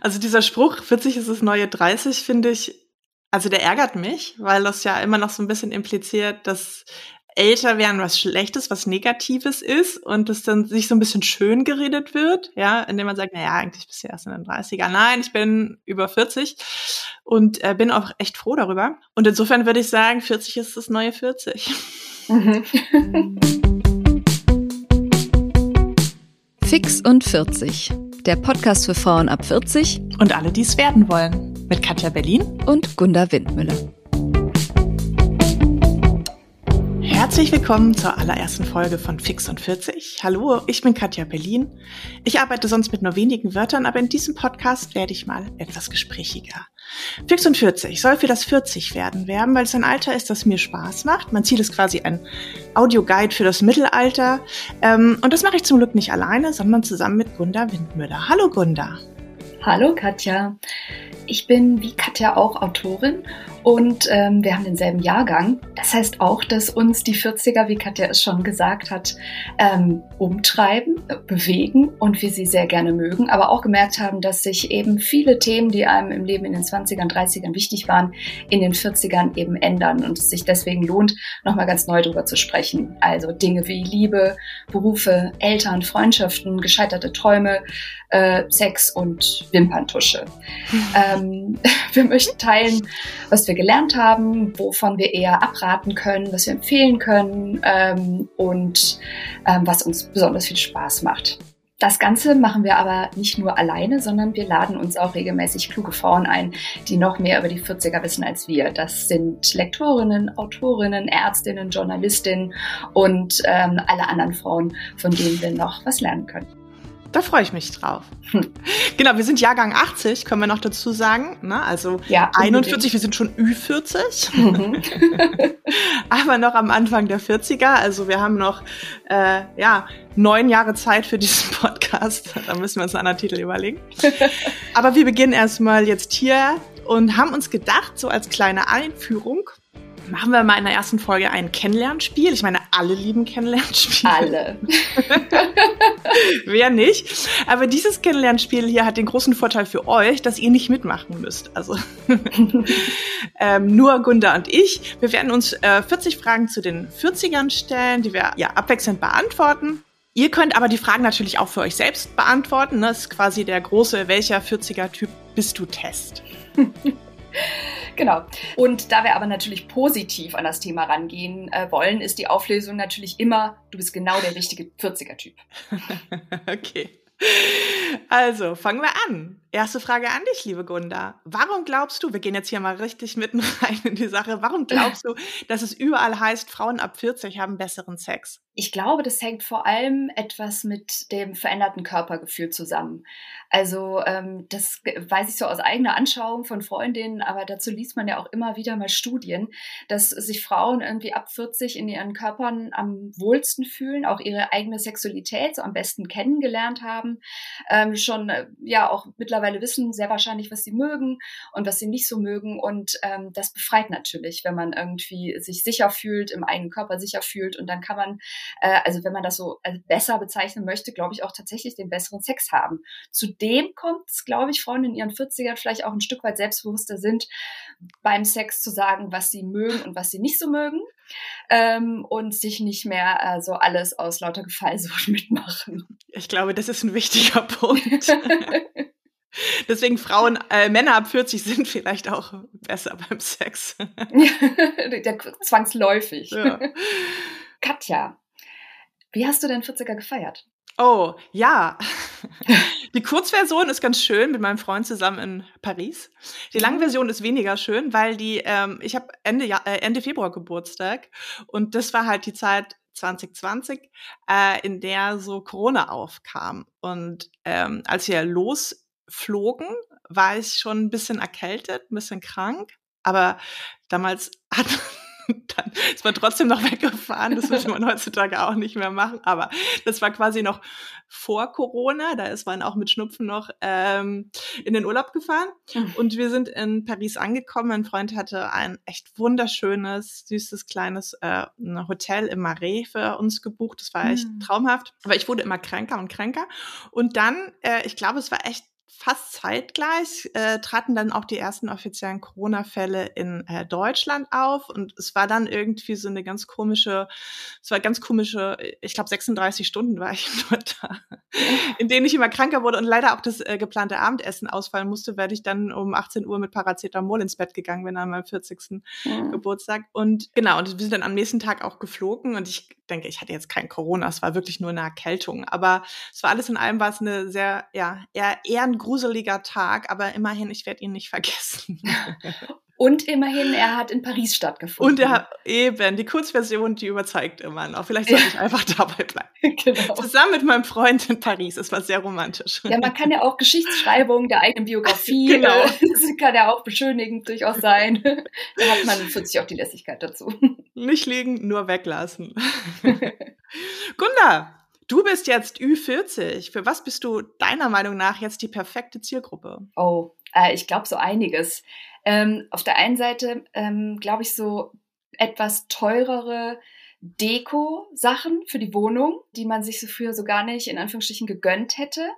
Also dieser Spruch, 40 ist das neue 30, finde ich, also der ärgert mich, weil das ja immer noch so ein bisschen impliziert, dass älter werden was Schlechtes, was Negatives ist und das dann sich so ein bisschen schön geredet wird, ja, indem man sagt, na ja, eigentlich bist du erst in den 30er. Nein, ich bin über 40 und äh, bin auch echt froh darüber. Und insofern würde ich sagen, 40 ist das neue 40. Mhm. Fix und 40. Der Podcast für Frauen ab 40 und alle, die es werden wollen. Mit Katja Berlin und Gunda Windmüller. Herzlich willkommen zur allerersten Folge von Fix und 40. Hallo, ich bin Katja Berlin. Ich arbeite sonst mit nur wenigen Wörtern, aber in diesem Podcast werde ich mal etwas gesprächiger. Fix und 40 soll für das 40 werden werben, weil es ein Alter ist, das mir Spaß macht. Mein Ziel ist quasi ein Audioguide für das Mittelalter. Ähm, und das mache ich zum Glück nicht alleine, sondern zusammen mit Gunda Windmüller. Hallo Gunda. Hallo Katja. Ich bin wie Katja auch Autorin und ähm, wir haben denselben Jahrgang. Das heißt auch, dass uns die 40er, wie Katja es schon gesagt hat, ähm, umtreiben, äh, bewegen und wir sie sehr gerne mögen, aber auch gemerkt haben, dass sich eben viele Themen, die einem im Leben in den 20ern, 30ern wichtig waren, in den 40ern eben ändern und es sich deswegen lohnt, nochmal ganz neu drüber zu sprechen. Also Dinge wie Liebe, Berufe, Eltern, Freundschaften, gescheiterte Träume, äh, Sex und Wimperntusche. ähm, wir möchten teilen, was wir gelernt haben, wovon wir eher abraten können, was wir empfehlen können ähm, und ähm, was uns besonders viel Spaß macht. Das Ganze machen wir aber nicht nur alleine, sondern wir laden uns auch regelmäßig kluge Frauen ein, die noch mehr über die 40er wissen als wir. Das sind Lektorinnen, Autorinnen, Ärztinnen, Journalistinnen und ähm, alle anderen Frauen, von denen wir noch was lernen können. Da freue ich mich drauf. Hm. Genau, wir sind Jahrgang 80, können wir noch dazu sagen. Ne? Also ja, 41, wir sind schon Ü40. Mhm. Aber noch am Anfang der 40er. Also wir haben noch äh, ja, neun Jahre Zeit für diesen Podcast. Da müssen wir uns einen anderen Titel überlegen. Aber wir beginnen erstmal jetzt hier und haben uns gedacht, so als kleine Einführung, machen wir mal in der ersten Folge ein Kennenlernspiel. Ich meine, alle lieben Kennenlernspiele. Alle. Wer nicht? Aber dieses Kennenlernspiel hier hat den großen Vorteil für euch, dass ihr nicht mitmachen müsst. Also ähm, nur Gunda und ich. Wir werden uns äh, 40 Fragen zu den 40ern stellen, die wir ja abwechselnd beantworten. Ihr könnt aber die Fragen natürlich auch für euch selbst beantworten. Das ist quasi der große, welcher 40er-Typ bist du Test. Genau. Und da wir aber natürlich positiv an das Thema rangehen äh, wollen, ist die Auflösung natürlich immer, du bist genau der richtige 40er-Typ. okay. Also, fangen wir an. Erste Frage an dich, liebe Gunda. Warum glaubst du, wir gehen jetzt hier mal richtig mitten rein in die Sache, warum glaubst du, dass es überall heißt, Frauen ab 40 haben besseren Sex? Ich glaube, das hängt vor allem etwas mit dem veränderten Körpergefühl zusammen. Also ähm, das weiß ich so aus eigener Anschauung von Freundinnen, aber dazu liest man ja auch immer wieder mal Studien, dass sich Frauen irgendwie ab 40 in ihren Körpern am wohlsten fühlen, auch ihre eigene Sexualität so am besten kennengelernt haben, ähm, schon äh, ja auch mittlerweile wissen sehr wahrscheinlich, was sie mögen und was sie nicht so mögen und ähm, das befreit natürlich, wenn man irgendwie sich sicher fühlt, im eigenen Körper sicher fühlt und dann kann man äh, also wenn man das so als besser bezeichnen möchte, glaube ich auch tatsächlich den besseren Sex haben. Zudem kommt es, glaube ich, Frauen in ihren 40ern vielleicht auch ein Stück weit selbstbewusster sind, beim Sex zu sagen, was sie mögen und was sie nicht so mögen. Ähm, und sich nicht mehr äh, so alles aus lauter Gefallsucht mitmachen. Ich glaube, das ist ein wichtiger Punkt. Deswegen Frauen, äh, Männer ab 40 sind vielleicht auch besser beim Sex. Der, zwangsläufig. Ja. Katja, wie hast du denn 40er gefeiert? Oh, ja. Die Kurzversion ist ganz schön mit meinem Freund zusammen in Paris. Die Langversion ist weniger schön, weil die, ähm, ich habe Ende, äh, Ende Februar Geburtstag und das war halt die Zeit 2020, äh, in der so Corona aufkam. Und ähm, als wir losflogen, war ich schon ein bisschen erkältet, ein bisschen krank. Aber damals hat dann ist man trotzdem noch weggefahren. Das würde man heutzutage auch nicht mehr machen. Aber das war quasi noch vor Corona. Da ist man auch mit Schnupfen noch ähm, in den Urlaub gefahren. Mhm. Und wir sind in Paris angekommen. Mein Freund hatte ein echt wunderschönes, süßes, kleines äh, Hotel im Marais für uns gebucht. Das war echt mhm. traumhaft. Aber ich wurde immer kränker und kränker. Und dann, äh, ich glaube, es war echt fast zeitgleich äh, traten dann auch die ersten offiziellen Corona-Fälle in äh, Deutschland auf. Und es war dann irgendwie so eine ganz komische, es war ganz komische, ich glaube 36 Stunden war ich nur da, in denen ich immer kranker wurde. Und leider auch das äh, geplante Abendessen ausfallen musste, weil ich dann um 18 Uhr mit Paracetamol ins Bett gegangen bin an meinem 40. Ja. Geburtstag. Und genau, und wir sind dann am nächsten Tag auch geflogen. Und ich denke, ich hatte jetzt kein Corona, es war wirklich nur eine Erkältung, aber es war alles in allem war es eine sehr, ja, eher, ein gruseliger Tag, aber immerhin, ich werde ihn nicht vergessen. Und immerhin, er hat in Paris stattgefunden. Und er hat eben, die Kurzversion, die überzeugt immer noch. Vielleicht sollte ich einfach dabei bleiben. Genau. Zusammen mit meinem Freund in Paris. Es war sehr romantisch. Ja, man kann ja auch Geschichtsschreibung der eigenen Biografie, genau. das kann ja auch beschönigend durchaus sein. Da hat man plötzlich auch die Lässigkeit dazu. Nicht liegen, nur weglassen. Gunda, Du bist jetzt Ü40. Für was bist du deiner Meinung nach jetzt die perfekte Zielgruppe? Oh, äh, ich glaube so einiges. Ähm, auf der einen Seite ähm, glaube ich so etwas teurere Deko-Sachen für die Wohnung, die man sich so früher so gar nicht in Anführungsstrichen gegönnt hätte.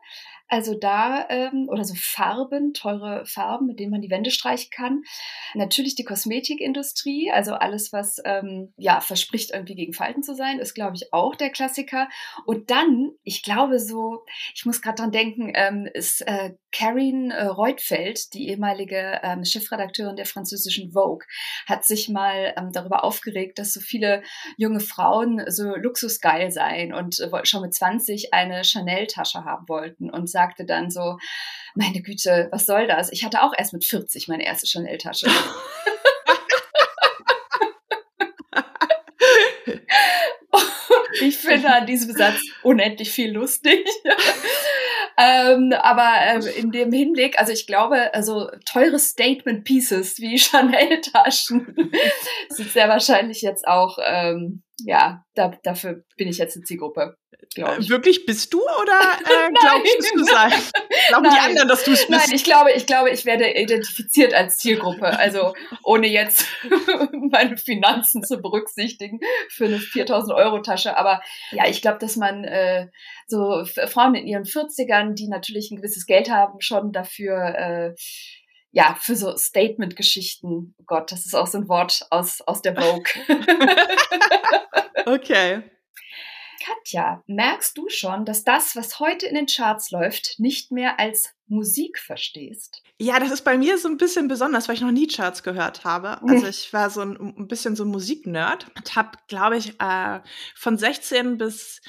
Also da, ähm, oder so Farben, teure Farben, mit denen man die Wände streichen kann. Natürlich die Kosmetikindustrie, also alles, was ähm, ja verspricht, irgendwie gegen Falten zu sein, ist, glaube ich, auch der Klassiker. Und dann, ich glaube so, ich muss gerade dran denken, ähm, ist äh, Karin äh, Reutfeld, die ehemalige ähm, Chefredakteurin der französischen Vogue, hat sich mal ähm, darüber aufgeregt, dass so viele junge Frauen so luxusgeil seien und äh, schon mit 20 eine Chanel-Tasche haben wollten und sagte dann so, meine Güte, was soll das? Ich hatte auch erst mit 40 meine erste Chanel-Tasche. ich finde an diesem Satz unendlich viel lustig. Ähm, aber äh, in dem Hinblick, also ich glaube, also teure Statement Pieces wie Chanel-Taschen sind sehr wahrscheinlich jetzt auch, ähm, ja, da, dafür bin ich jetzt eine Zielgruppe. Äh, wirklich bist du oder äh, glaubst du sein? Glauben Nein. die anderen, dass du es bist? Nein, ich glaube, ich glaube, ich werde identifiziert als Zielgruppe. Also ohne jetzt meine Finanzen zu berücksichtigen für eine 4000 Euro Tasche. Aber ja, ich glaube, dass man äh, so Frauen in ihren 40ern, die natürlich ein gewisses Geld haben, schon dafür äh, ja, für so Statement-Geschichten, oh Gott, das ist auch so ein Wort aus, aus der Vogue. okay. Katja, merkst du schon, dass das, was heute in den Charts läuft, nicht mehr als Musik verstehst? Ja, das ist bei mir so ein bisschen besonders, weil ich noch nie Charts gehört habe. Also ich war so ein, ein bisschen so ein Musiknerd und habe, glaube ich, äh, von 16 bis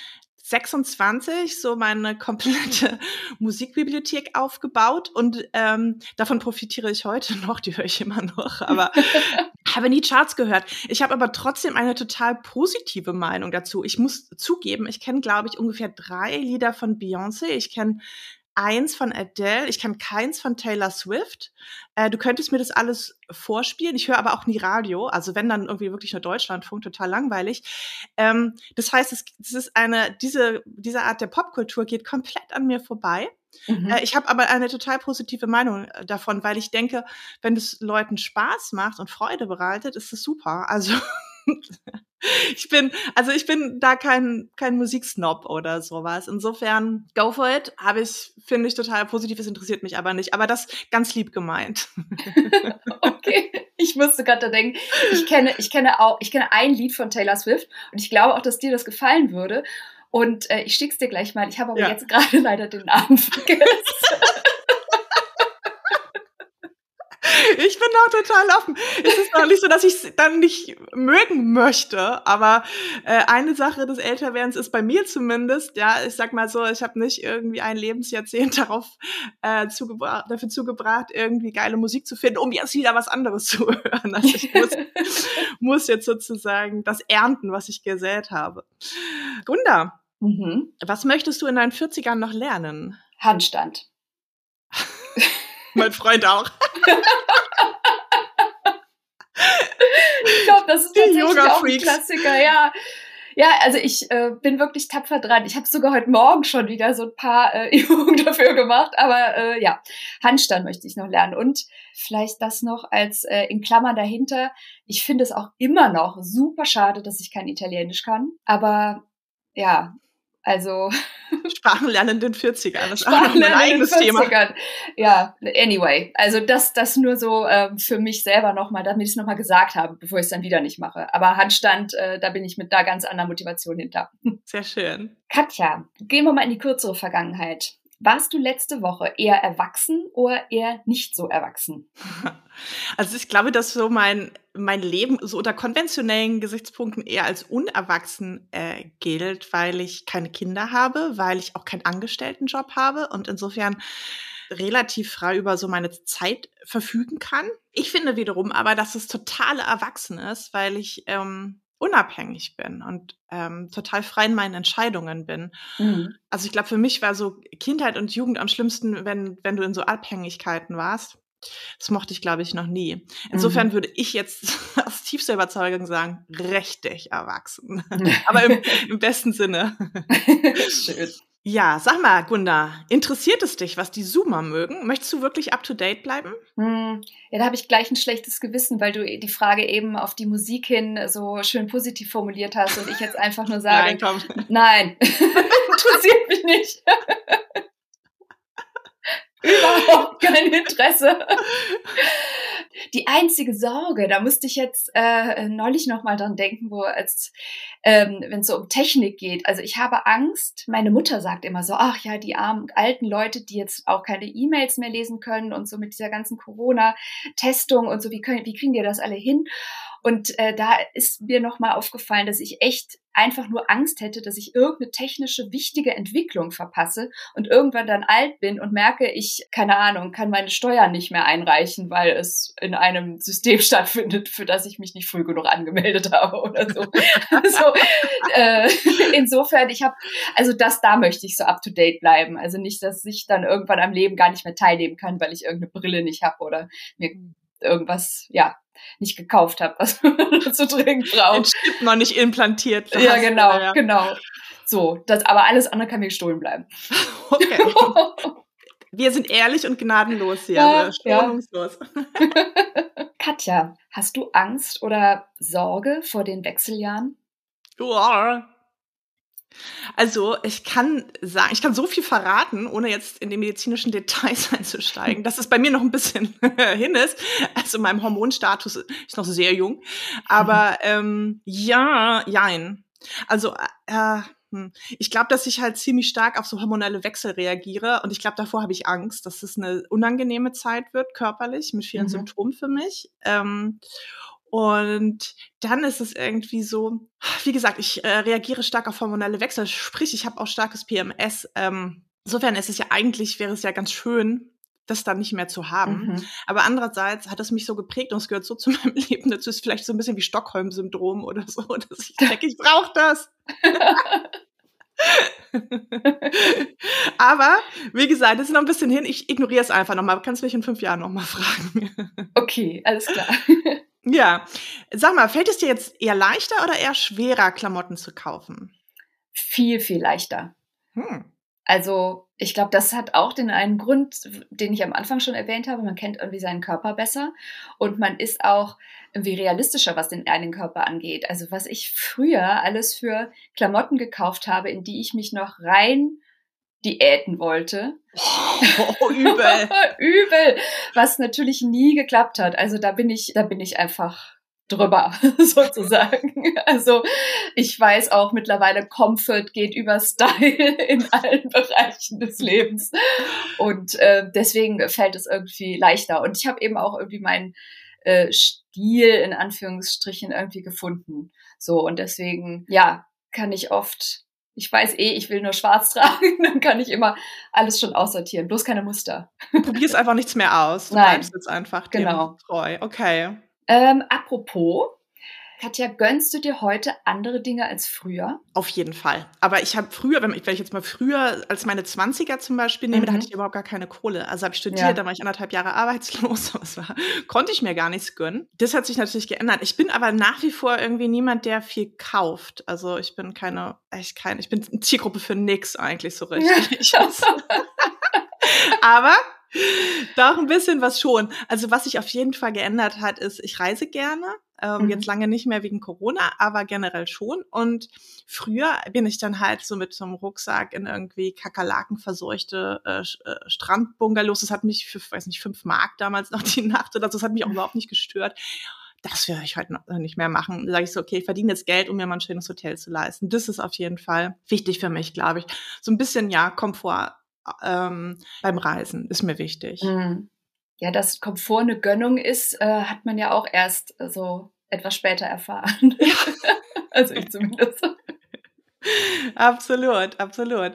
26 so meine komplette Musikbibliothek aufgebaut und ähm, davon profitiere ich heute noch, die höre ich immer noch, aber habe nie Charts gehört. Ich habe aber trotzdem eine total positive Meinung dazu. Ich muss zugeben, ich kenne, glaube ich, ungefähr drei Lieder von Beyoncé. Ich kenne eins von Adele, ich kann keins von Taylor Swift. Äh, du könntest mir das alles vorspielen. Ich höre aber auch nie Radio, also wenn dann irgendwie wirklich nur Deutschlandfunk, total langweilig. Ähm, das heißt, es, es ist eine diese diese Art der Popkultur geht komplett an mir vorbei. Mhm. Äh, ich habe aber eine total positive Meinung äh, davon, weil ich denke, wenn es Leuten Spaß macht und Freude bereitet, ist es super. Also ich bin, also ich bin da kein, kein Musiksnob oder sowas. Insofern, go for it. Habe ich, finde ich total positiv. Es interessiert mich aber nicht. Aber das ganz lieb gemeint. okay. Ich musste gerade denken, ich kenne, ich kenne auch, ich kenne ein Lied von Taylor Swift und ich glaube auch, dass dir das gefallen würde. Und äh, ich schick's dir gleich mal. Ich habe aber ja. jetzt gerade leider den Namen vergessen. Ich bin da total offen. Es ist noch nicht so, dass ich es dann nicht mögen möchte, aber äh, eine Sache des Älterwerdens ist bei mir zumindest, ja, ich sag mal so, ich habe nicht irgendwie ein Lebensjahrzehnt darauf äh, zugebracht, dafür zugebracht, irgendwie geile Musik zu finden, um jetzt wieder was anderes zu hören. Also ich muss, muss jetzt sozusagen das ernten, was ich gesät habe. Gunda, mhm. was möchtest du in deinen 40ern noch lernen? Handstand. Mein Freund auch. ich glaube, das ist tatsächlich auch ein Klassiker, ja. Ja, also ich äh, bin wirklich tapfer dran. Ich habe sogar heute Morgen schon wieder so ein paar äh, Übungen dafür gemacht. Aber äh, ja, Handstand möchte ich noch lernen. Und vielleicht das noch als äh, in Klammern dahinter. Ich finde es auch immer noch super schade, dass ich kein Italienisch kann. Aber ja, Also Sprachenlernen in den 40ern, das ist auch noch mein eigenes Thema. Ja, anyway, also das, das nur so ähm, für mich selber nochmal, damit ich es nochmal gesagt habe, bevor ich es dann wieder nicht mache. Aber Handstand, äh, da bin ich mit da ganz anderer Motivation hinter. Sehr schön. Katja, gehen wir mal in die kürzere Vergangenheit. Warst du letzte Woche eher erwachsen oder eher nicht so erwachsen? Also ich glaube, dass so mein, mein Leben so unter konventionellen Gesichtspunkten eher als unerwachsen äh, gilt, weil ich keine Kinder habe, weil ich auch keinen Angestelltenjob habe und insofern relativ frei über so meine Zeit verfügen kann. Ich finde wiederum aber, dass es total erwachsen ist, weil ich ähm, unabhängig bin und ähm, total frei in meinen Entscheidungen bin. Mhm. Also ich glaube, für mich war so Kindheit und Jugend am schlimmsten, wenn, wenn du in so Abhängigkeiten warst. Das mochte ich, glaube ich, noch nie. Insofern mhm. würde ich jetzt aus tiefster Überzeugung sagen, richtig erwachsen. Aber im, im besten Sinne. Schön. Ja, sag mal, Gunda, interessiert es dich, was die Zoomer mögen? Möchtest du wirklich up to date bleiben? Hm, ja, da habe ich gleich ein schlechtes Gewissen, weil du die Frage eben auf die Musik hin so schön positiv formuliert hast und ich jetzt einfach nur sage, nein, komm. nein, interessiert mich nicht. Überhaupt kein Interesse. Die einzige Sorge, da musste ich jetzt äh, neulich noch mal dran denken, wo als ähm, wenn es so um Technik geht. Also ich habe Angst. Meine Mutter sagt immer so, ach ja, die armen alten Leute, die jetzt auch keine E-Mails mehr lesen können und so mit dieser ganzen Corona-Testung und so, wie können, wie kriegen die das alle hin? Und äh, da ist mir nochmal aufgefallen, dass ich echt einfach nur Angst hätte, dass ich irgendeine technische wichtige Entwicklung verpasse und irgendwann dann alt bin und merke, ich, keine Ahnung, kann meine Steuern nicht mehr einreichen, weil es in einem System stattfindet, für das ich mich nicht früh genug angemeldet habe oder so. also, äh, insofern, ich habe, also das, da möchte ich so up to date bleiben. Also nicht, dass ich dann irgendwann am Leben gar nicht mehr teilnehmen kann, weil ich irgendeine Brille nicht habe oder mir irgendwas, ja, nicht gekauft habe, was man so dringend braucht. Den Chip noch nicht implantiert. Ja, genau, ja. genau. So, das, aber alles andere kann mir gestohlen bleiben. Okay. Wir sind ehrlich und gnadenlos hier, ja, also schonungslos. Ja. Katja, hast du Angst oder Sorge vor den Wechseljahren? Ja, also ich kann sagen, ich kann so viel verraten, ohne jetzt in die medizinischen Details einzusteigen, dass es bei mir noch ein bisschen hin ist. Also mein Hormonstatus ist noch sehr jung. Aber ähm, ja, jein. Also äh, hm, ich glaube, dass ich halt ziemlich stark auf so hormonelle Wechsel reagiere und ich glaube, davor habe ich Angst, dass es eine unangenehme Zeit wird, körperlich, mit vielen mhm. Symptomen für mich. Ähm, und dann ist es irgendwie so, wie gesagt, ich äh, reagiere stark auf hormonelle Wechsel, sprich, ich habe auch starkes PMS. Ähm, insofern ist es ja eigentlich, wäre es ja ganz schön, das dann nicht mehr zu haben. Mhm. Aber andererseits hat es mich so geprägt und es gehört so zu meinem Leben dazu, ist vielleicht so ein bisschen wie Stockholm-Syndrom oder so, dass ich denke, ich brauche das. Aber wie gesagt, es ist noch ein bisschen hin. Ich ignoriere es einfach nochmal. Kannst du mich in fünf Jahren nochmal fragen? Okay, alles klar. Ja. Sag mal, fällt es dir jetzt eher leichter oder eher schwerer, Klamotten zu kaufen? Viel, viel leichter. Hm. Also, ich glaube, das hat auch den einen Grund, den ich am Anfang schon erwähnt habe. Man kennt irgendwie seinen Körper besser und man ist auch irgendwie realistischer, was den eigenen Körper angeht. Also, was ich früher alles für Klamotten gekauft habe, in die ich mich noch rein diäten wollte. Oh, übel. übel. Was natürlich nie geklappt hat. Also da bin ich, da bin ich einfach drüber, sozusagen. Also ich weiß auch mittlerweile, Comfort geht über Style in allen Bereichen des Lebens. Und äh, deswegen fällt es irgendwie leichter. Und ich habe eben auch irgendwie meinen äh, Stil in Anführungsstrichen irgendwie gefunden. So, und deswegen, ja, kann ich oft ich weiß eh, ich will nur schwarz tragen, dann kann ich immer alles schon aussortieren, bloß keine Muster. Du probierst einfach nichts mehr aus. Du Nein. bleibst jetzt einfach genau. treu. Okay. Ähm, apropos, Katja, gönnst du dir heute andere Dinge als früher? Auf jeden Fall. Aber ich habe früher, wenn ich, wenn ich jetzt mal früher als meine 20er zum Beispiel nehme, mhm. da hatte ich überhaupt gar keine Kohle. Also habe ich studiert, ja. da war ich anderthalb Jahre arbeitslos. Das war, konnte ich mir gar nichts gönnen. Das hat sich natürlich geändert. Ich bin aber nach wie vor irgendwie niemand, der viel kauft. Also ich bin keine, echt keine, ich bin Zielgruppe für nix eigentlich so richtig. Ja. aber Doch, ein bisschen was schon. Also was sich auf jeden Fall geändert hat, ist, ich reise gerne. Ähm, mhm. Jetzt lange nicht mehr wegen Corona, aber generell schon. Und früher bin ich dann halt so mit so einem Rucksack in irgendwie Kakerlaken verseuchte äh, äh, Strandbungalows. Das hat mich für, weiß nicht, fünf Mark damals noch die Nacht oder so. Das hat mich auch überhaupt nicht gestört. Das würde ich heute noch nicht mehr machen. Da sage ich so, okay, ich verdiene jetzt Geld, um mir mal ein schönes Hotel zu leisten. Das ist auf jeden Fall wichtig für mich, glaube ich. So ein bisschen, ja, Komfort ähm, beim Reisen ist mir wichtig. Mhm. Ja, dass Komfort eine Gönnung ist, äh, hat man ja auch erst äh, so etwas später erfahren. Ja. also ich zumindest. absolut, absolut.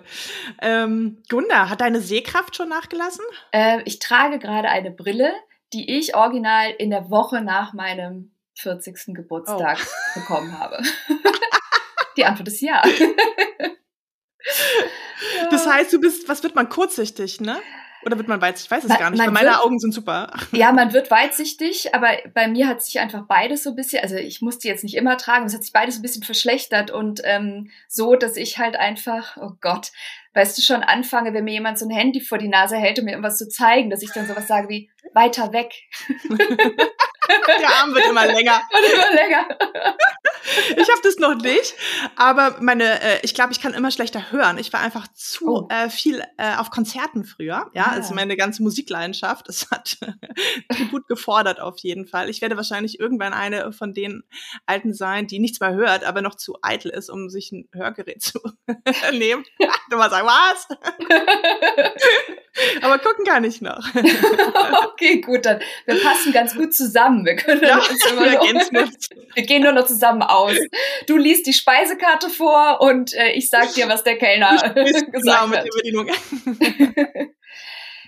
Ähm, Gunda, hat deine Sehkraft schon nachgelassen? Äh, ich trage gerade eine Brille, die ich original in der Woche nach meinem 40. Geburtstag oh. bekommen habe. die Antwort ist ja. Das heißt, du bist, was wird man kurzsichtig, ne? Oder wird man weitsichtig? Ich weiß es man, gar nicht, meine wird, Augen sind super. Ja, man wird weitsichtig, aber bei mir hat sich einfach beides so ein bisschen, also ich musste jetzt nicht immer tragen, es hat sich beides ein bisschen verschlechtert und ähm, so, dass ich halt einfach, oh Gott, weißt du, schon anfange, wenn mir jemand so ein Handy vor die Nase hält, um mir irgendwas zu zeigen, dass ich dann sowas sage wie, weiter weg. Der Arm wird immer länger. Wird immer länger. Ich habe das noch nicht, aber meine, äh, ich glaube, ich kann immer schlechter hören. Ich war einfach zu oh. äh, viel äh, auf Konzerten früher. Ja, ah. also meine ganze Musikleidenschaft, das hat gut gefordert auf jeden Fall. Ich werde wahrscheinlich irgendwann eine von den Alten sein, die nichts mehr hört, aber noch zu eitel ist, um sich ein Hörgerät zu nehmen. Du mal sagen, was? aber gucken kann ich noch. okay, gut, dann wir passen ganz gut zusammen. Wir können ja, uns immer wir, noch, wir gehen nur noch zusammen aus. Du liest die Speisekarte vor und äh, ich sag dir, was der Kellner gesagt genau, mit hat.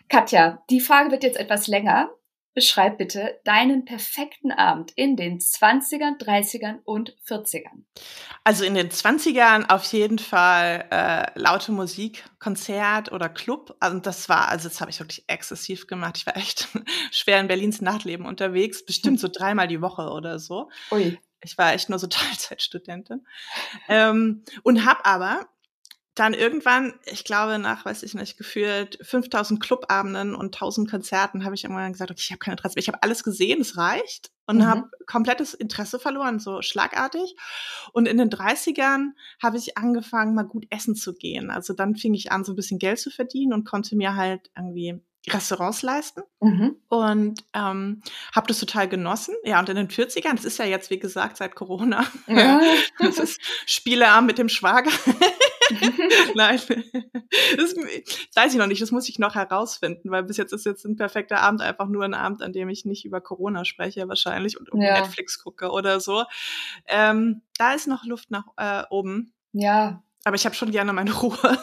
Katja, die Frage wird jetzt etwas länger. Beschreib bitte deinen perfekten Abend in den 20ern, 30ern und 40ern. Also in den 20ern auf jeden Fall äh, laute Musik, Konzert oder Club. Also das war, also das habe ich wirklich exzessiv gemacht. Ich war echt schwer in Berlins Nachtleben unterwegs, bestimmt so dreimal die Woche oder so. Ui. Ich war echt nur so Teilzeitstudentin. ähm, und habe aber dann irgendwann, ich glaube nach, weiß ich nicht, gefühlt 5000 Clubabenden und 1000 Konzerten habe ich irgendwann gesagt, okay, ich habe kein Interesse mehr. Ich habe alles gesehen, es reicht und mhm. habe komplettes Interesse verloren, so schlagartig. Und in den 30ern habe ich angefangen, mal gut essen zu gehen. Also dann fing ich an, so ein bisschen Geld zu verdienen und konnte mir halt irgendwie Restaurants leisten mhm. und ähm, habe das total genossen. Ja, und in den 40ern, das ist ja jetzt, wie gesagt, seit Corona, ja. das ist Spieleabend mit dem Schwager. Nein, das, weiß ich noch nicht, das muss ich noch herausfinden, weil bis jetzt ist jetzt ein perfekter Abend einfach nur ein Abend, an dem ich nicht über Corona spreche wahrscheinlich und ja. Netflix gucke oder so. Ähm, da ist noch Luft nach äh, oben. Ja. Aber ich habe schon gerne meine Ruhe.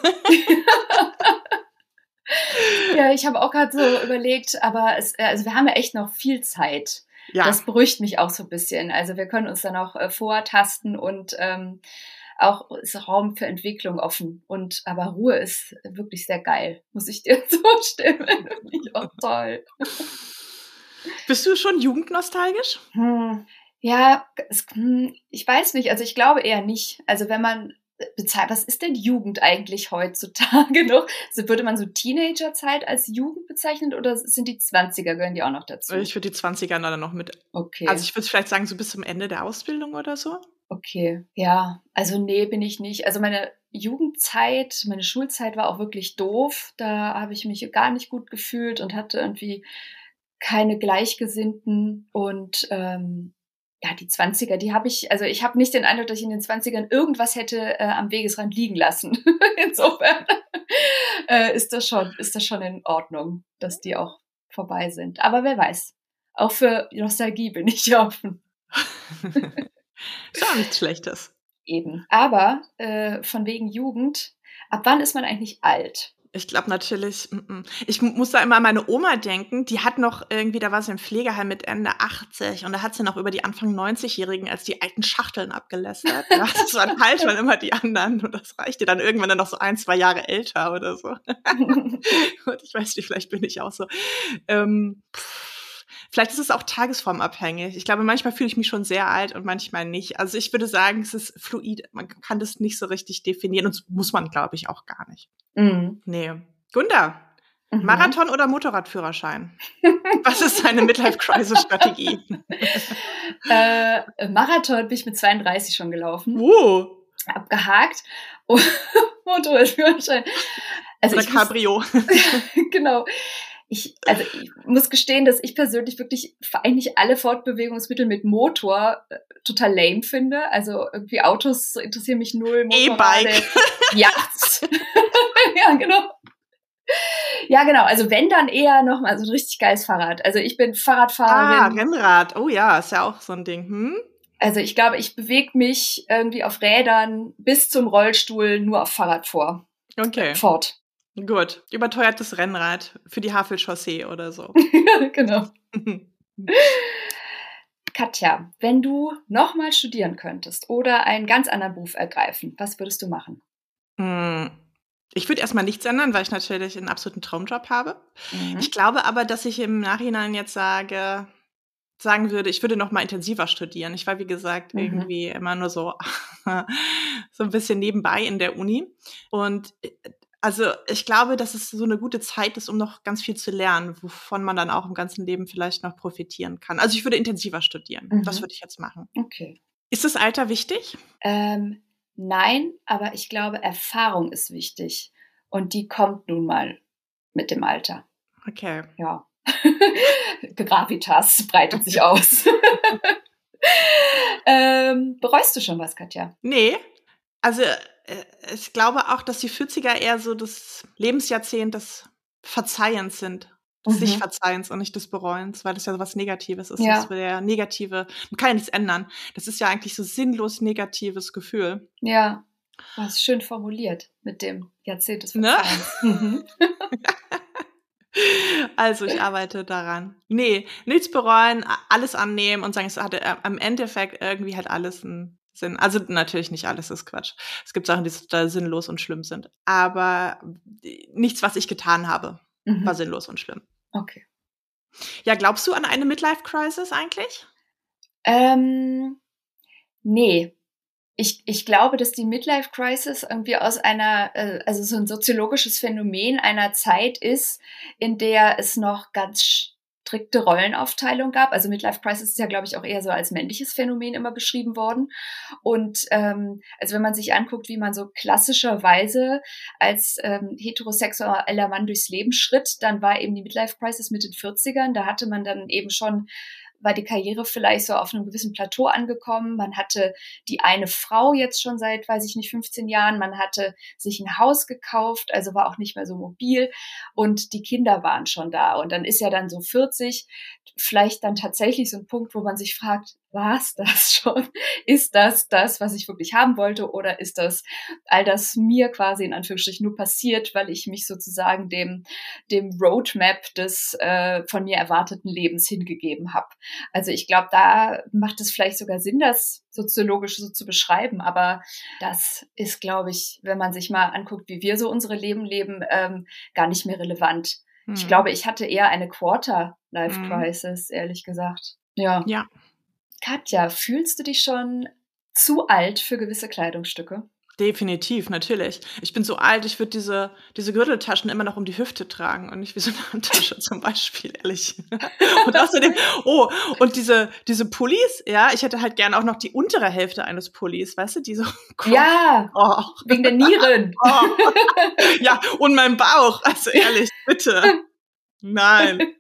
ja, ich habe auch gerade so überlegt, aber es, äh, also wir haben ja echt noch viel Zeit. Ja. Das beruhigt mich auch so ein bisschen. Also wir können uns dann auch äh, vortasten und ähm, auch ist Raum für Entwicklung offen. Und aber Ruhe ist wirklich sehr geil, muss ich dir so stimmen. Finde ich auch toll. Bist du schon jugendnostalgisch? Hm. Ja, es, hm, ich weiß nicht. Also ich glaube eher nicht. Also wenn man bezahlt, was ist denn Jugend eigentlich heutzutage noch? Also würde man so Teenagerzeit als Jugend bezeichnen oder sind die 20er, gehören die auch noch dazu? Ich würde die 20er dann noch mit. Okay. Also ich würde vielleicht sagen, so bis zum Ende der Ausbildung oder so. Okay, ja, also nee, bin ich nicht. Also meine Jugendzeit, meine Schulzeit war auch wirklich doof. Da habe ich mich gar nicht gut gefühlt und hatte irgendwie keine Gleichgesinnten und ähm, ja, die 20er, die habe ich, also ich habe nicht den Eindruck, dass ich in den 20ern irgendwas hätte äh, am Wegesrand liegen lassen. Insofern äh, ist das schon, ist das schon in Ordnung, dass die auch vorbei sind. Aber wer weiß. Auch für Nostalgie bin ich offen. Ist auch nichts Schlechtes. Eben. Aber äh, von wegen Jugend, ab wann ist man eigentlich alt? Ich glaube natürlich, ich muss da immer an meine Oma denken, die hat noch irgendwie, da war sie im Pflegeheim mit Ende 80 und da hat sie noch über die Anfang 90-Jährigen als die alten Schachteln abgelästert. Das waren halt schon immer die anderen und das reichte dann irgendwann dann noch so ein, zwei Jahre älter oder so. und ich weiß nicht, vielleicht bin ich auch so. Ähm, pff Vielleicht ist es auch tagesformabhängig. Ich glaube, manchmal fühle ich mich schon sehr alt und manchmal nicht. Also ich würde sagen, es ist fluid. Man kann das nicht so richtig definieren und das muss man, glaube ich, auch gar nicht. Mhm. Nee. Gunda, Mhm. Marathon oder Motorradführerschein? Was ist deine Midlife-Crisis-Strategie? äh, Marathon bin ich mit 32 schon gelaufen. Uh. Abgehakt. Motorradführerschein. Also oder Cabrio. Muss, genau. Ich, also ich muss gestehen, dass ich persönlich wirklich eigentlich alle Fortbewegungsmittel mit Motor äh, total lame finde. Also irgendwie Autos interessieren mich null. E-Bike. Yachts. ja, genau. Ja, genau. Also wenn dann eher noch mal so ein richtig geiles Fahrrad. Also ich bin Fahrradfahrerin. Ah, Rennrad. Oh ja, ist ja auch so ein Ding. Hm? Also ich glaube, ich bewege mich irgendwie auf Rädern bis zum Rollstuhl nur auf Fahrrad vor. Okay. Fort. Gut. Überteuertes Rennrad für die Havelchaussee oder so. genau. Katja, wenn du nochmal studieren könntest oder einen ganz anderen Beruf ergreifen, was würdest du machen? Hm. Ich würde erstmal nichts ändern, weil ich natürlich einen absoluten Traumjob habe. Mhm. Ich glaube aber, dass ich im Nachhinein jetzt sage, sagen würde, ich würde noch mal intensiver studieren. Ich war, wie gesagt, mhm. irgendwie immer nur so, so ein bisschen nebenbei in der Uni. Und äh, also ich glaube, dass es so eine gute Zeit ist, um noch ganz viel zu lernen, wovon man dann auch im ganzen Leben vielleicht noch profitieren kann. Also ich würde intensiver studieren. Mhm. Das würde ich jetzt machen. Okay. Ist das Alter wichtig? Ähm, nein, aber ich glaube, Erfahrung ist wichtig. Und die kommt nun mal mit dem Alter. Okay. Ja. Gravitas breitet sich aus. ähm, bereust du schon was, Katja? Nee. Also ich glaube auch, dass die 40er eher so das Lebensjahrzehnt des Verzeihens sind. Des mhm. sich Verzeihens und nicht des Bereuens, weil das ja so was Negatives ist. Ja. Das der negative, man kann ja nichts ändern. Das ist ja eigentlich so sinnlos negatives Gefühl. Ja. Das ist schön formuliert mit dem Jahrzehnt des ne? Verzeihens. Ne? Mhm. Also ich arbeite daran. Nee, nichts bereuen, alles annehmen und sagen, es hatte äh, am Endeffekt irgendwie halt alles einen Sinn. Also natürlich nicht alles ist Quatsch. Es gibt Sachen, die total sinnlos und schlimm sind. Aber nichts, was ich getan habe, mhm. war sinnlos und schlimm. Okay. Ja, glaubst du an eine Midlife-Crisis eigentlich? Ähm, nee, ich, ich glaube, dass die Midlife Crisis irgendwie aus einer, äh, also so ein soziologisches Phänomen einer Zeit ist, in der es noch ganz strikte Rollenaufteilung gab. Also Midlife Crisis ist ja, glaube ich, auch eher so als männliches Phänomen immer beschrieben worden. Und ähm, also wenn man sich anguckt, wie man so klassischerweise als ähm, heterosexueller Mann durchs Leben schritt, dann war eben die Midlife Crisis mit den 40ern. Da hatte man dann eben schon war die Karriere vielleicht so auf einem gewissen Plateau angekommen. Man hatte die eine Frau jetzt schon seit, weiß ich nicht, 15 Jahren. Man hatte sich ein Haus gekauft, also war auch nicht mehr so mobil und die Kinder waren schon da. Und dann ist ja dann so 40 vielleicht dann tatsächlich so ein Punkt, wo man sich fragt, war's das schon? Ist das das, was ich wirklich haben wollte? Oder ist das all das mir quasi in Anführungsstrichen nur passiert, weil ich mich sozusagen dem, dem Roadmap des äh, von mir erwarteten Lebens hingegeben habe? Also ich glaube, da macht es vielleicht sogar Sinn, das soziologisch so zu beschreiben. Aber das ist, glaube ich, wenn man sich mal anguckt, wie wir so unsere Leben leben, ähm, gar nicht mehr relevant. Hm. Ich glaube, ich hatte eher eine Quarter-Life-Crisis, hm. ehrlich gesagt. Ja. Ja. Katja, fühlst du dich schon zu alt für gewisse Kleidungsstücke? Definitiv, natürlich. Ich bin so alt, ich würde diese, diese Gürteltaschen immer noch um die Hüfte tragen und nicht wie so eine Handtasche zum Beispiel, ehrlich. Und außerdem, oh, und diese, diese Pullis, ja, ich hätte halt gerne auch noch die untere Hälfte eines Pullis, weißt du, die so. Ja, oh. wegen der Nieren. Oh. Ja, und mein Bauch, also ehrlich, bitte. Nein.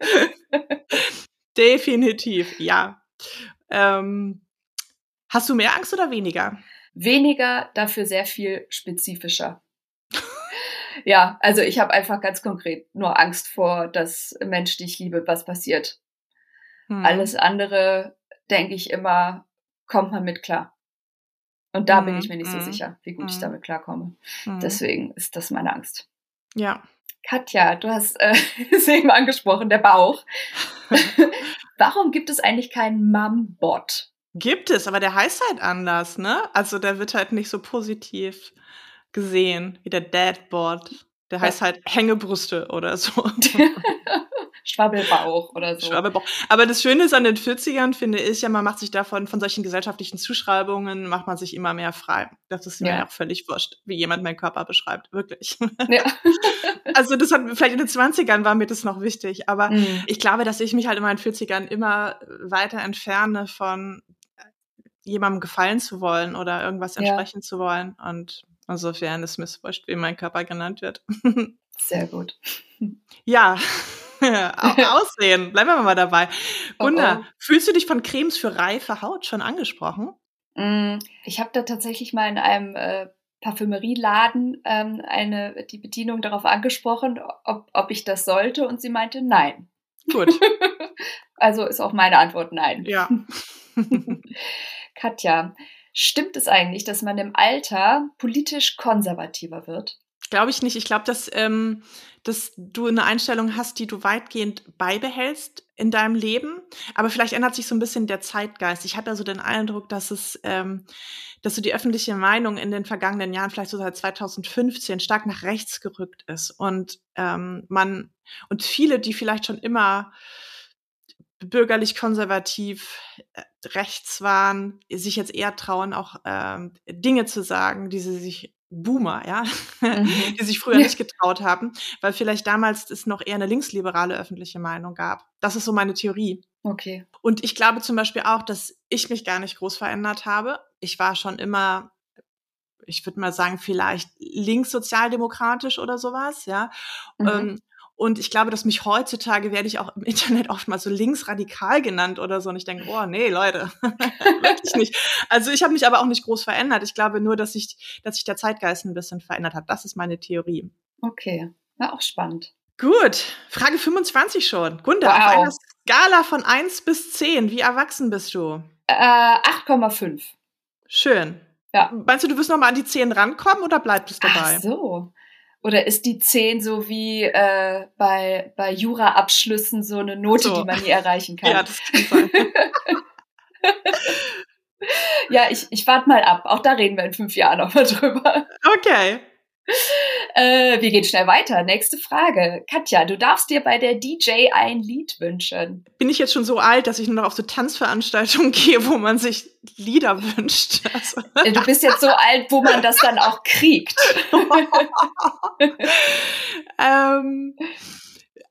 Definitiv, ja. Ähm, hast du mehr Angst oder weniger? Weniger, dafür sehr viel spezifischer. ja, also ich habe einfach ganz konkret nur Angst vor, dass Mensch, die ich liebe, was passiert. Hm. Alles andere, denke ich immer, kommt man mit klar. Und da hm. bin ich mir nicht so hm. sicher, wie gut ich hm. damit klarkomme. Hm. Deswegen ist das meine Angst. Ja. Katja, du hast äh, es eben angesprochen, der Bauch. Warum gibt es eigentlich keinen Mum-Bot? Gibt es, aber der heißt halt anders, ne? Also der wird halt nicht so positiv gesehen wie der Dadboard. Der heißt halt Hängebrüste oder so. Schwabbelbauch oder so. Schwabbelbauch. Aber das Schöne ist an den 40ern, finde ich ja, man macht sich davon, von solchen gesellschaftlichen Zuschreibungen, macht man sich immer mehr frei. Das ist mir ja. auch völlig wurscht, wie jemand meinen Körper beschreibt. Wirklich. Ja. also das hat, vielleicht in den 20ern war mir das noch wichtig, aber mhm. ich glaube, dass ich mich halt in meinen 40ern immer weiter entferne von jemandem gefallen zu wollen oder irgendwas entsprechen ja. zu wollen. Und insofern ist mir wurscht, wie mein Körper genannt wird. Sehr gut. Ja, Aussehen, bleiben wir mal dabei. Gunnar, oh oh. fühlst du dich von Cremes für reife Haut schon angesprochen? Mm, ich habe da tatsächlich mal in einem äh, Parfümerieladen ähm, eine, die Bedienung darauf angesprochen, ob, ob ich das sollte und sie meinte nein. Gut. also ist auch meine Antwort nein. Ja. Katja, stimmt es eigentlich, dass man im Alter politisch konservativer wird? Glaube ich nicht. Ich glaube, dass, ähm, dass du eine Einstellung hast, die du weitgehend beibehältst in deinem Leben. Aber vielleicht ändert sich so ein bisschen der Zeitgeist. Ich habe ja so den Eindruck, dass es, ähm, dass so die öffentliche Meinung in den vergangenen Jahren, vielleicht so seit 2015, stark nach rechts gerückt ist. Und ähm, man, und viele, die vielleicht schon immer bürgerlich konservativ äh, rechts waren, sich jetzt eher trauen, auch ähm, Dinge zu sagen, die sie sich Boomer, ja, mhm. die sich früher nicht getraut haben, weil vielleicht damals es noch eher eine linksliberale öffentliche Meinung gab. Das ist so meine Theorie. Okay. Und ich glaube zum Beispiel auch, dass ich mich gar nicht groß verändert habe. Ich war schon immer, ich würde mal sagen, vielleicht linkssozialdemokratisch oder sowas, ja. Mhm. Ähm, und ich glaube, dass mich heutzutage werde ich auch im Internet oft mal so linksradikal genannt oder so. Und ich denke, oh nee, Leute, wirklich nicht. Also ich habe mich aber auch nicht groß verändert. Ich glaube nur, dass sich, dass sich der Zeitgeist ein bisschen verändert hat. Das ist meine Theorie. Okay, war auch spannend. Gut, Frage 25 schon. Gunda, wow. auf einer Skala von 1 bis 10, wie erwachsen bist du? Äh, 8,5. Schön. Ja. Meinst du, du wirst noch mal an die 10 rankommen oder bleibt es dabei? Ach so. Oder ist die 10 so wie äh, bei, bei Jura-Abschlüssen so eine Note, so. die man nie erreichen kann? Ja, das kann sein. ja, ich, ich warte mal ab. Auch da reden wir in fünf Jahren nochmal drüber. Okay. Äh, wir gehen schnell weiter. Nächste Frage. Katja, du darfst dir bei der DJ ein Lied wünschen. Bin ich jetzt schon so alt, dass ich nur noch auf so Tanzveranstaltungen gehe, wo man sich Lieder wünscht? Also. Du bist jetzt so alt, wo man das dann auch kriegt. ähm,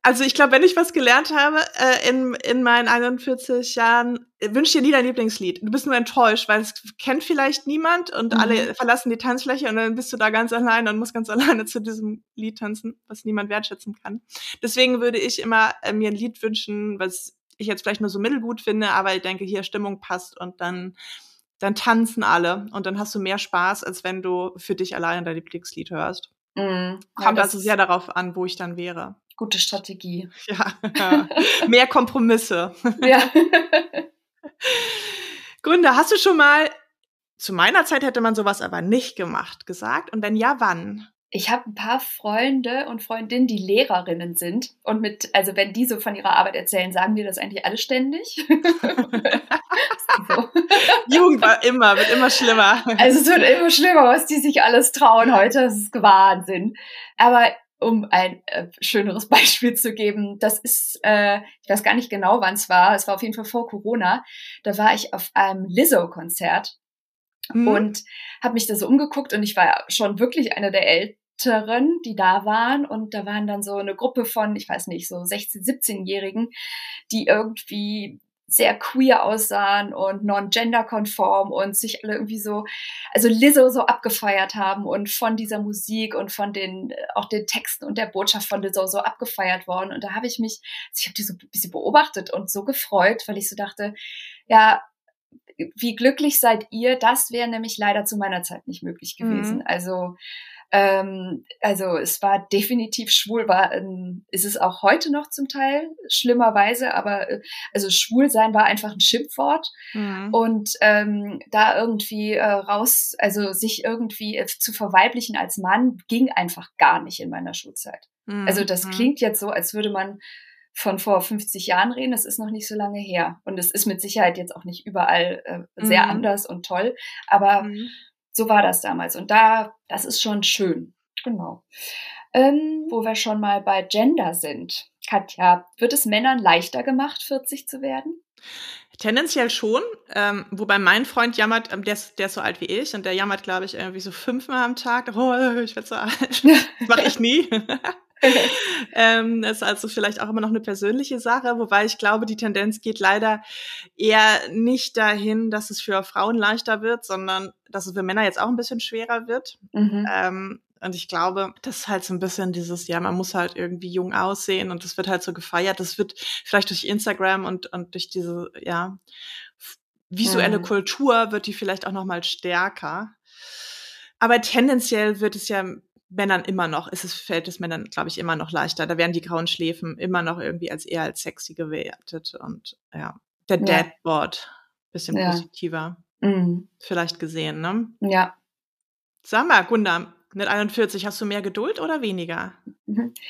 also ich glaube, wenn ich was gelernt habe äh, in, in meinen 41 Jahren, wünsch dir nie dein Lieblingslied. Du bist nur enttäuscht, weil es kennt vielleicht niemand und mhm. alle verlassen die Tanzfläche und dann bist du da ganz allein und musst ganz alleine zu diesem Lied tanzen, was niemand wertschätzen kann. Deswegen würde ich immer äh, mir ein Lied wünschen, was ich jetzt vielleicht nur so mittelgut finde, aber ich denke, hier Stimmung passt und dann dann tanzen alle und dann hast du mehr Spaß, als wenn du für dich alleine dein Lieblingslied hörst. Mhm. Kommt ja, also sehr darauf an, wo ich dann wäre. Gute Strategie. Ja, mehr Kompromisse. Ja. Gunda, hast du schon mal, zu meiner Zeit hätte man sowas aber nicht gemacht, gesagt? Und wenn ja, wann? Ich habe ein paar Freunde und Freundinnen, die Lehrerinnen sind. Und mit, also wenn die so von ihrer Arbeit erzählen, sagen die das eigentlich alle ständig. so. Jugend war immer, wird immer schlimmer. Also es wird immer schlimmer, was die sich alles trauen heute. Das ist Wahnsinn. Aber um ein äh, schöneres Beispiel zu geben, das ist, äh, ich weiß gar nicht genau, wann es war, es war auf jeden Fall vor Corona, da war ich auf einem Lizzo-Konzert mhm. und habe mich da so umgeguckt und ich war schon wirklich eine der Älteren, die da waren. Und da waren dann so eine Gruppe von, ich weiß nicht, so 16, 17-Jährigen, die irgendwie sehr queer aussahen und non-gender-konform und sich alle irgendwie so, also Lizzo so abgefeiert haben und von dieser Musik und von den, auch den Texten und der Botschaft von Lizzo so abgefeiert worden. Und da habe ich mich, ich habe die so ein bisschen beobachtet und so gefreut, weil ich so dachte, ja, wie glücklich seid ihr? Das wäre nämlich leider zu meiner Zeit nicht möglich gewesen. Mhm. Also ähm, also es war definitiv schwul, war ähm, ist es auch heute noch zum Teil schlimmerweise, aber äh, also schwul sein war einfach ein Schimpfwort mhm. und ähm, da irgendwie äh, raus, also sich irgendwie äh, zu verweiblichen als Mann ging einfach gar nicht in meiner Schulzeit. Mhm. Also das mhm. klingt jetzt so, als würde man von vor 50 Jahren reden, das ist noch nicht so lange her. Und es ist mit Sicherheit jetzt auch nicht überall äh, sehr mhm. anders und toll. Aber mhm. So war das damals. Und da, das ist schon schön. Genau. Ähm, wo wir schon mal bei Gender sind. Katja, wird es Männern leichter gemacht, 40 zu werden? Tendenziell schon, ähm, wobei mein Freund jammert, ähm, der, ist, der ist so alt wie ich und der jammert, glaube ich, irgendwie so fünfmal am Tag. Oh, ich werde so alt. Das mache ich nie. ähm, das ist also vielleicht auch immer noch eine persönliche Sache, wobei ich glaube, die Tendenz geht leider eher nicht dahin, dass es für Frauen leichter wird, sondern dass es für Männer jetzt auch ein bisschen schwerer wird. Mhm. Ähm, und ich glaube, das ist halt so ein bisschen dieses, ja, man muss halt irgendwie jung aussehen und das wird halt so gefeiert. Das wird vielleicht durch Instagram und, und durch diese, ja, visuelle mhm. Kultur wird die vielleicht auch noch mal stärker. Aber tendenziell wird es ja Männern immer noch, ist es, fällt es Männern, glaube ich, immer noch leichter. Da werden die grauen Schläfen immer noch irgendwie als eher als sexy gewertet und ja, der ja. Deadboard bisschen ja. positiver mhm. vielleicht gesehen, ne? Ja. Sag mal, Gunda, mit 41 hast du mehr Geduld oder weniger? Mhm.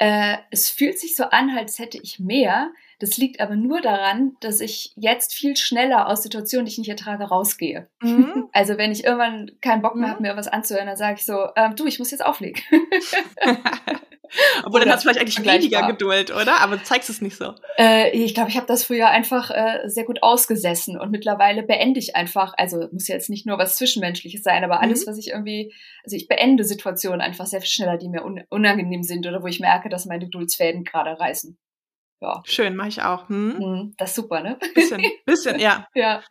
Äh, es fühlt sich so an, als hätte ich mehr. Das liegt aber nur daran, dass ich jetzt viel schneller aus Situationen, die ich nicht ertrage, rausgehe. Mhm. Also wenn ich irgendwann keinen Bock mehr mhm. habe, mir was anzuhören, dann sage ich so, ähm, du, ich muss jetzt auflegen. Obwohl, dann hast du vielleicht eigentlich weniger Geduld, oder? Aber du zeigst es nicht so. Äh, ich glaube, ich habe das früher einfach äh, sehr gut ausgesessen und mittlerweile beende ich einfach, also muss ja jetzt nicht nur was Zwischenmenschliches sein, aber alles, mhm. was ich irgendwie, also ich beende Situationen einfach sehr viel schneller, die mir un unangenehm sind oder wo ich merke, dass meine Geduldsfäden gerade reißen. Ja. Schön, mache ich auch. Hm? Mhm, das ist super, ne? Bisschen, bisschen, ja. ja.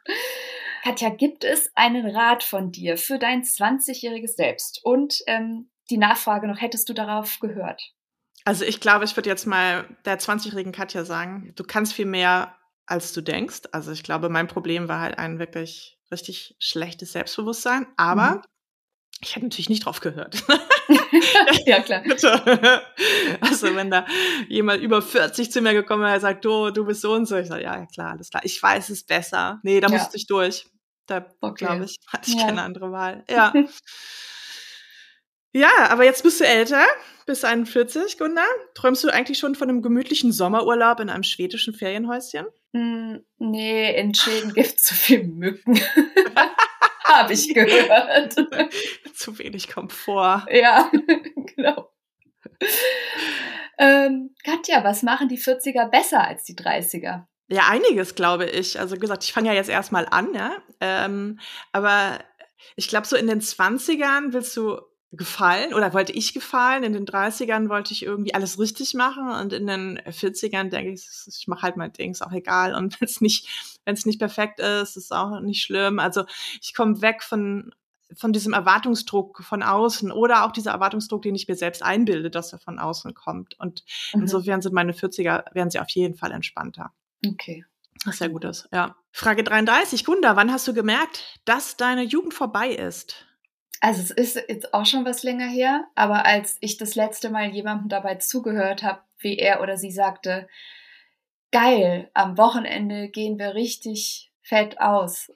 Katja, gibt es einen Rat von dir für dein 20-jähriges Selbst? Und ähm, die Nachfrage noch, hättest du darauf gehört? Also ich glaube, ich würde jetzt mal der 20-jährigen Katja sagen, du kannst viel mehr, als du denkst. Also ich glaube, mein Problem war halt ein wirklich richtig schlechtes Selbstbewusstsein, aber mhm. Ich hätte natürlich nicht drauf gehört. ja, klar. also wenn da jemand über 40 zu mir gekommen wäre und sagt, du, du bist so und so, ich sage, ja, klar, alles klar. Ich weiß es besser. Nee, da ja. musste ich durch. Da, okay. glaube ich, hatte ich ja. keine andere Wahl. Ja. Ja, aber jetzt bist du älter, bist 41, Gunnar. Träumst du eigentlich schon von einem gemütlichen Sommerurlaub in einem schwedischen Ferienhäuschen? Mm, nee, in Schweden gibt es zu viel Mücken. Habe ich gehört. zu wenig Komfort. Ja, genau. Ähm, Katja, was machen die 40er besser als die 30er? Ja, einiges, glaube ich. Also gesagt, ich fange ja jetzt erstmal an, ja. Ähm, aber ich glaube, so in den 20ern willst du gefallen oder wollte ich gefallen. In den 30ern wollte ich irgendwie alles richtig machen und in den 40ern denke ich, ich mache halt mein Ding, ist auch egal. Und wenn es nicht, wenn es nicht perfekt ist, ist auch nicht schlimm. Also ich komme weg von von diesem Erwartungsdruck von außen oder auch dieser Erwartungsdruck, den ich mir selbst einbilde, dass er von außen kommt. Und mhm. insofern sind meine 40er, werden sie auf jeden Fall entspannter. Okay. Was sehr gut ist, ja. Frage 33, Gunda, wann hast du gemerkt, dass deine Jugend vorbei ist? Also es ist jetzt auch schon was länger her, aber als ich das letzte Mal jemandem dabei zugehört habe, wie er oder sie sagte, geil, am Wochenende gehen wir richtig fett aus.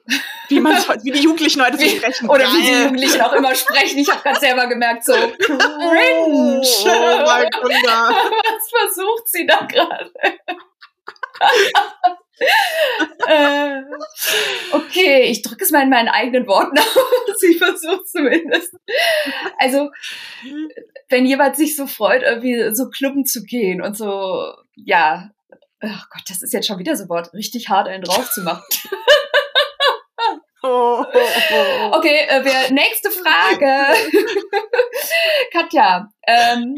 Wie, man wie die Jugendlichen heute so sprechen. Oder geil. wie die Jugendlichen auch immer sprechen. Ich habe gerade selber gemerkt, so cringe. Oh mein Gott. Was versucht sie da gerade? äh, okay, ich drücke es mal in meinen eigenen Worten aus. Ich versuche zumindest. Also, wenn jemand sich so freut, irgendwie so klubben zu gehen und so, ja, oh Gott, das ist jetzt schon wieder so Wort, richtig hart einen drauf zu machen. Okay, äh, wir, nächste Frage. Katja, ähm,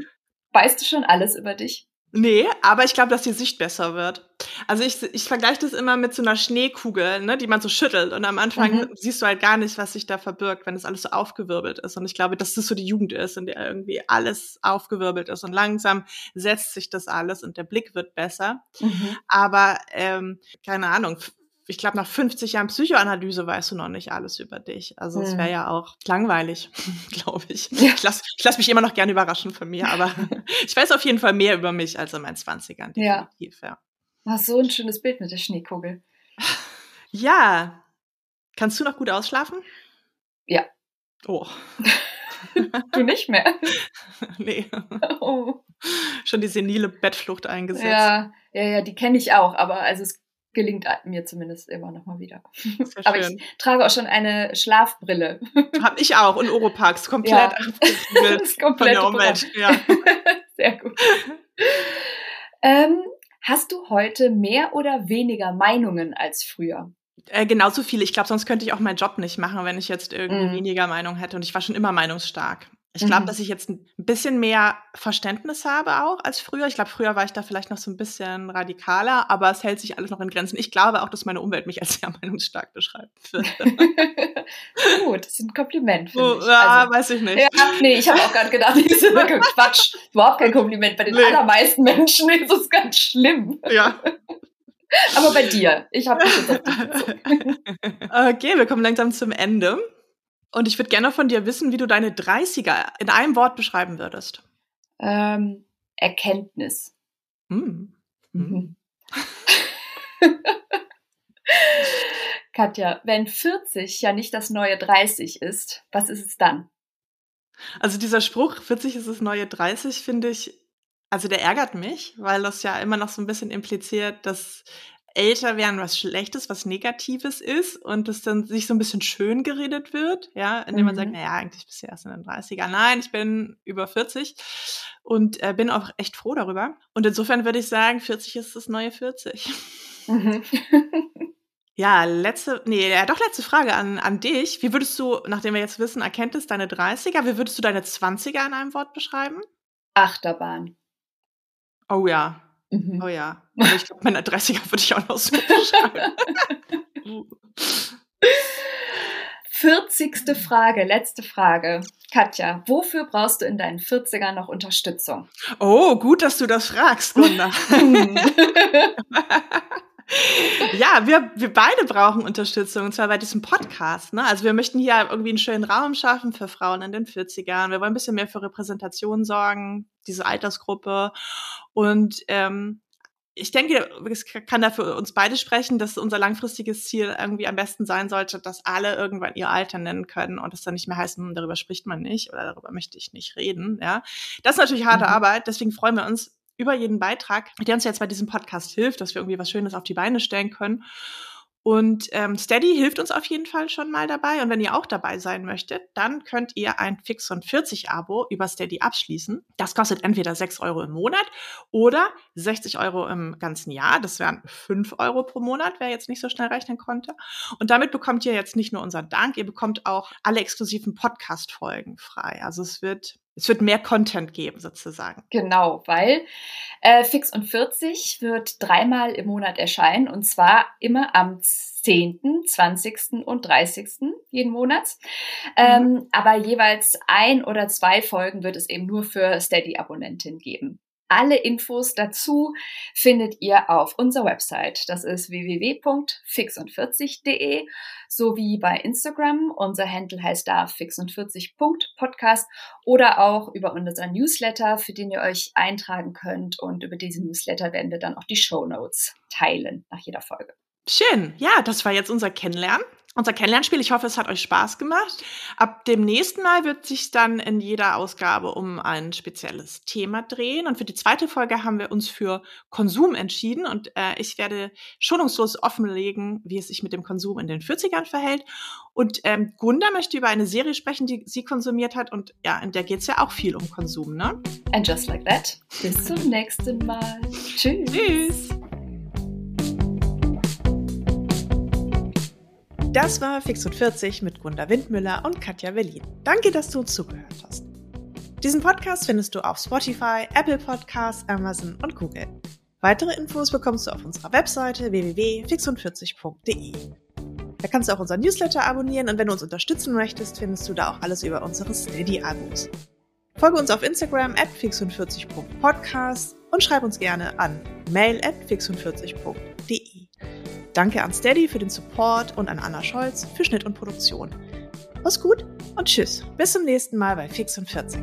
weißt du schon alles über dich? Nee, aber ich glaube, dass die Sicht besser wird. Also ich, ich vergleiche das immer mit so einer Schneekugel, ne, die man so schüttelt. Und am Anfang mhm. siehst du halt gar nicht, was sich da verbirgt, wenn das alles so aufgewirbelt ist. Und ich glaube, dass das so die Jugend ist, in der irgendwie alles aufgewirbelt ist. Und langsam setzt sich das alles und der Blick wird besser. Mhm. Aber ähm, keine Ahnung, ich glaube, nach 50 Jahren Psychoanalyse weißt du noch nicht alles über dich. Also es wäre hm. ja auch langweilig, glaube ich. Ich lasse lass mich immer noch gerne überraschen von mir, aber ich weiß auf jeden Fall mehr über mich als in meinen 20ern. Definitiv, ja. ja. Ach, so ein schönes Bild mit der Schneekugel. Ja. Kannst du noch gut ausschlafen? Ja. Oh. du nicht mehr? nee. Oh. Schon die senile Bettflucht eingesetzt. Ja, ja, ja, die kenne ich auch, aber also es gelingt mir zumindest immer noch mal wieder. Aber ich trage auch schon eine Schlafbrille. Hab ich auch und Oropax komplett ja. von der Umwelt. Ja. Sehr gut. Ähm, hast du heute mehr oder weniger Meinungen als früher? Äh, genauso viele. Ich glaube, sonst könnte ich auch meinen Job nicht machen, wenn ich jetzt irgendwie mm. weniger Meinung hätte. Und ich war schon immer meinungsstark. Ich glaube, mhm. dass ich jetzt ein bisschen mehr Verständnis habe auch als früher. Ich glaube, früher war ich da vielleicht noch so ein bisschen radikaler, aber es hält sich alles noch in Grenzen. Ich glaube auch, dass meine Umwelt mich als sehr meinungsstark beschreibt. Gut, das ist ein Kompliment. Oh, ja, also, weiß ich nicht. Ja, nee, ich habe auch gerade gedacht, das ist Quatsch. Überhaupt kein Kompliment. Bei den nee. allermeisten Menschen ist es ganz schlimm. Ja. Aber bei dir, ich habe das jetzt Okay, wir kommen langsam zum Ende. Und ich würde gerne von dir wissen, wie du deine 30er in einem Wort beschreiben würdest. Ähm, Erkenntnis. Hm. Mhm. Katja, wenn 40 ja nicht das neue 30 ist, was ist es dann? Also dieser Spruch, 40 ist das neue 30, finde ich, also der ärgert mich, weil das ja immer noch so ein bisschen impliziert, dass älter werden was Schlechtes, was Negatives ist und das dann sich so ein bisschen schön geredet wird, ja, indem mhm. man sagt, mhm. naja, eigentlich bist du erst in den 30er. Nein, ich bin über 40 und äh, bin auch echt froh darüber. Und insofern würde ich sagen, 40 ist das neue 40. Mhm. ja, letzte, nee, ja, doch letzte Frage an, an dich. Wie würdest du, nachdem wir jetzt wissen, Erkenntnis deine 30er, wie würdest du deine 20er in einem Wort beschreiben? Achterbahn. Oh ja, Mhm. Oh ja. Aber ich glaube, meine 30er würde ich auch noch so beschreiben. 40. Frage, letzte Frage. Katja, wofür brauchst du in deinen 40ern noch Unterstützung? Oh, gut, dass du das fragst, Gunda. ja, wir, wir beide brauchen Unterstützung, und zwar bei diesem Podcast. Ne? Also wir möchten hier irgendwie einen schönen Raum schaffen für Frauen in den 40ern. Wir wollen ein bisschen mehr für Repräsentation sorgen, diese Altersgruppe. Und ähm, ich denke, es kann da für uns beide sprechen, dass unser langfristiges Ziel irgendwie am besten sein sollte, dass alle irgendwann ihr Alter nennen können und es dann nicht mehr heißt, hm, darüber spricht man nicht oder darüber möchte ich nicht reden. Ja, das ist natürlich harte mhm. Arbeit. Deswegen freuen wir uns über jeden Beitrag, der uns jetzt bei diesem Podcast hilft, dass wir irgendwie was Schönes auf die Beine stellen können. Und ähm, Steady hilft uns auf jeden Fall schon mal dabei. Und wenn ihr auch dabei sein möchtet, dann könnt ihr ein Fix von 40 Abo über Steady abschließen. Das kostet entweder 6 Euro im Monat oder 60 Euro im ganzen Jahr. Das wären 5 Euro pro Monat, wer jetzt nicht so schnell rechnen konnte. Und damit bekommt ihr jetzt nicht nur unseren Dank, ihr bekommt auch alle exklusiven Podcast-Folgen frei. Also es wird es wird mehr Content geben, sozusagen. Genau, weil äh, Fix und 40 wird dreimal im Monat erscheinen und zwar immer am 10., 20. und 30. jeden Monat. Mhm. Ähm, aber jeweils ein oder zwei Folgen wird es eben nur für Steady-Abonnentinnen geben. Alle Infos dazu findet ihr auf unserer Website. Das ist www.fixund40.de sowie bei Instagram. Unser Handle heißt da fixund40.podcast oder auch über unseren Newsletter, für den ihr euch eintragen könnt. Und über diesen Newsletter werden wir dann auch die Show Notes teilen nach jeder Folge. Schön. Ja, das war jetzt unser Kennenlernen unser Kennenlernspiel. Ich hoffe, es hat euch Spaß gemacht. Ab dem nächsten Mal wird sich dann in jeder Ausgabe um ein spezielles Thema drehen. Und für die zweite Folge haben wir uns für Konsum entschieden. Und äh, ich werde schonungslos offenlegen, wie es sich mit dem Konsum in den 40ern verhält. Und ähm, Gunda möchte über eine Serie sprechen, die sie konsumiert hat. Und ja, in der geht es ja auch viel um Konsum, ne? And just like that. Bis zum nächsten Mal. Tschüss. Tschüss. Das war Fix und 40 mit Gunda Windmüller und Katja Berlin. Danke, dass du uns zugehört hast. Diesen Podcast findest du auf Spotify, Apple Podcasts, Amazon und Google. Weitere Infos bekommst du auf unserer Webseite www.fixund40.de. Da kannst du auch unseren Newsletter abonnieren und wenn du uns unterstützen möchtest, findest du da auch alles über unsere Steady-Abos. Folge uns auf Instagram at fix40.podcast und schreib uns gerne an mail at fix40.de. Danke an Steady für den Support und an Anna Scholz für Schnitt und Produktion. Mach's gut und tschüss. Bis zum nächsten Mal bei Fix und 40.